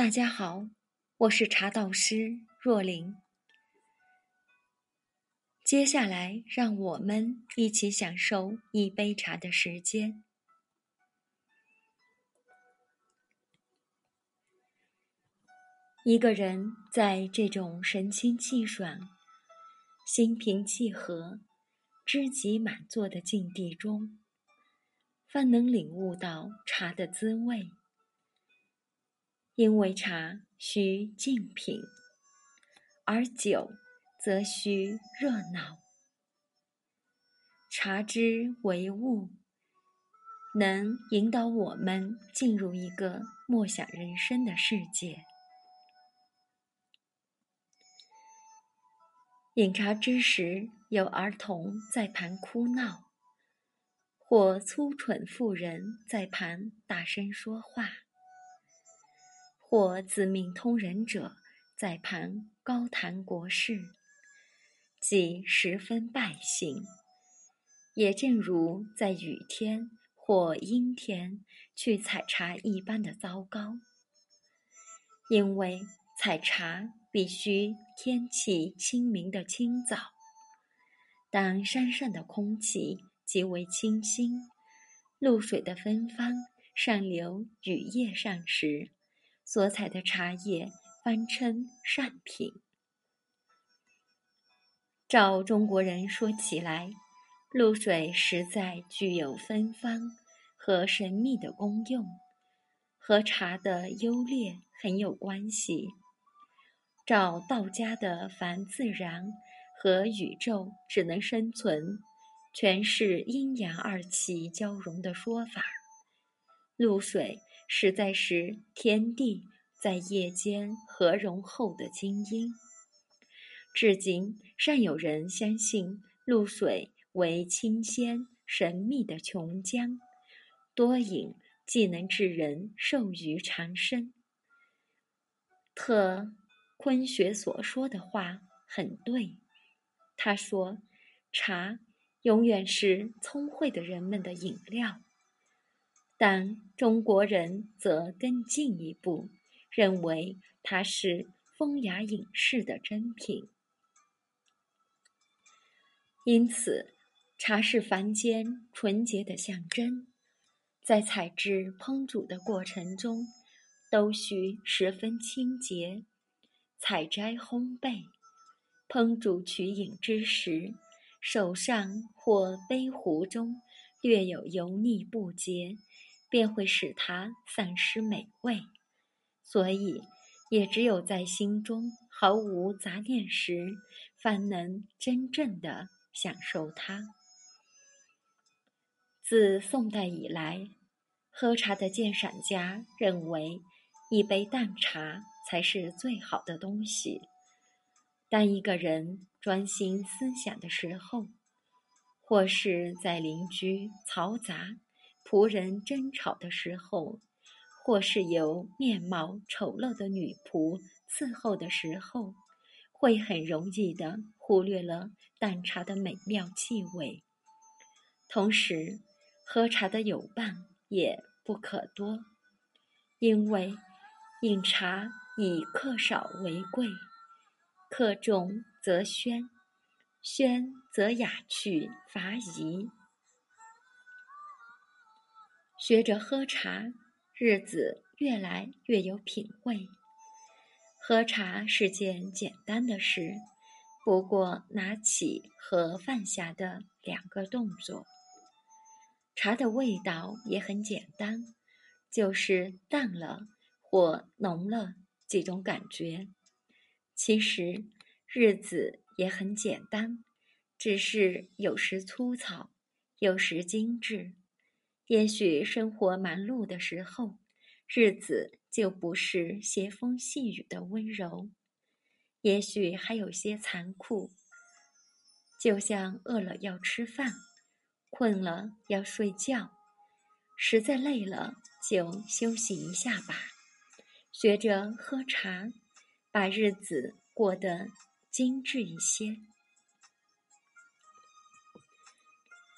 大家好，我是茶道师若琳。接下来，让我们一起享受一杯茶的时间。一个人在这种神清气爽、心平气和、知己满座的境地中，方能领悟到茶的滋味。因为茶需静品，而酒则需热闹。茶之为物，能引导我们进入一个默想人生的世界。饮茶之时，有儿童在旁哭闹，或粗蠢妇人在旁大声说话。或自命通人者在旁高谈国事，即十分败兴。也正如在雨天或阴天去采茶一般的糟糕。因为采茶必须天气清明的清早，当山上的空气极为清新，露水的芬芳上流雨叶上时。所采的茶叶翻称善品。照中国人说起来，露水实在具有芬芳和神秘的功用，和茶的优劣很有关系。照道家的“凡自然和宇宙只能生存，全是阴阳二气交融”的说法，露水。实在是天地在夜间合融后的精英。至今尚有人相信露水为清鲜神秘的琼浆，多饮既能致人寿于长生。特昆学所说的话很对，他说：“茶永远是聪慧的人们的饮料。”但中国人则更进一步，认为它是风雅隐士的珍品。因此，茶是凡间纯洁的象征，在采制烹煮的过程中，都需十分清洁。采摘、烘焙、烹煮取饮之时，手上或杯壶中略有油腻不洁。便会使它丧失美味，所以也只有在心中毫无杂念时，方能真正的享受它。自宋代以来，喝茶的鉴赏家认为，一杯淡茶才是最好的东西。当一个人专心思想的时候，或是在邻居嘈杂。仆人争吵的时候，或是由面貌丑陋的女仆伺候的时候，会很容易的忽略了淡茶的美妙气味。同时，喝茶的友伴也不可多，因为饮茶以客少为贵，客众则喧，喧则雅趣乏宜。学着喝茶，日子越来越有品味。喝茶是件简单的事，不过拿起和放下的两个动作。茶的味道也很简单，就是淡了或浓了几种感觉。其实日子也很简单，只是有时粗糙，有时精致。也许生活忙碌的时候，日子就不是斜风细雨的温柔；也许还有些残酷，就像饿了要吃饭，困了要睡觉，实在累了就休息一下吧。学着喝茶，把日子过得精致一些。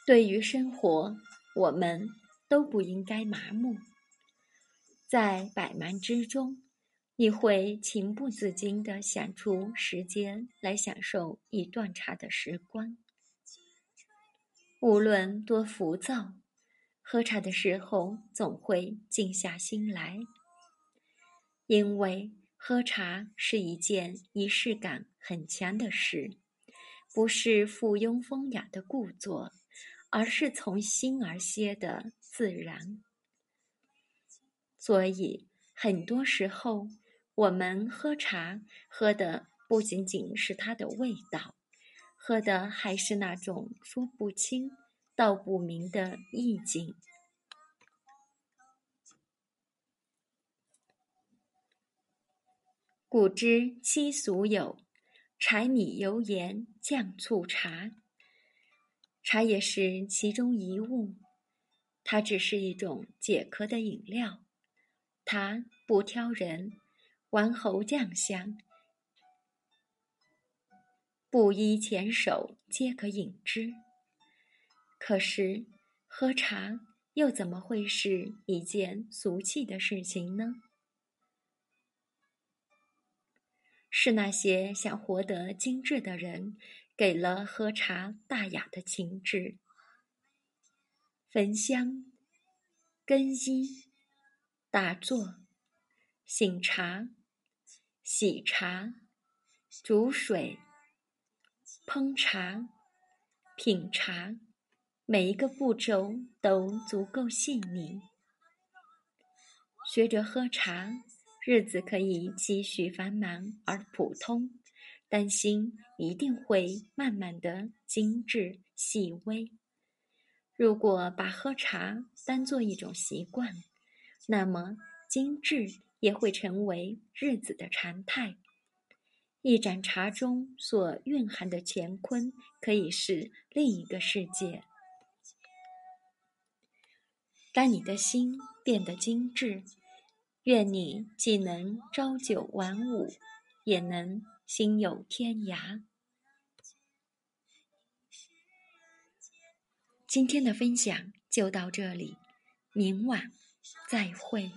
对于生活，我们。都不应该麻木，在百忙之中，你会情不自禁地想出时间来享受一段茶的时光。无论多浮躁，喝茶的时候总会静下心来，因为喝茶是一件仪式感很强的事，不是附庸风雅的故作，而是从心而歇的自然。所以，很多时候我们喝茶，喝的不仅仅是它的味道。喝的还是那种说不清、道不明的意境。古之七俗有：柴米油盐酱醋茶。茶也是其中一物，它只是一种解渴的饮料。它不挑人，王侯将相。布衣前手皆可饮之。可是，喝茶又怎么会是一件俗气的事情呢？是那些想活得精致的人，给了喝茶大雅的情致。焚香、更衣、打坐、醒茶、洗茶、煮水。烹茶、品茶，每一个步骤都足够细腻。学着喝茶，日子可以继续繁忙而普通，但心一定会慢慢的精致细微。如果把喝茶当做一种习惯，那么精致也会成为日子的常态。一盏茶中所蕴含的乾坤，可以是另一个世界。当你的心变得精致，愿你既能朝九晚五，也能心有天涯。今天的分享就到这里，明晚再会。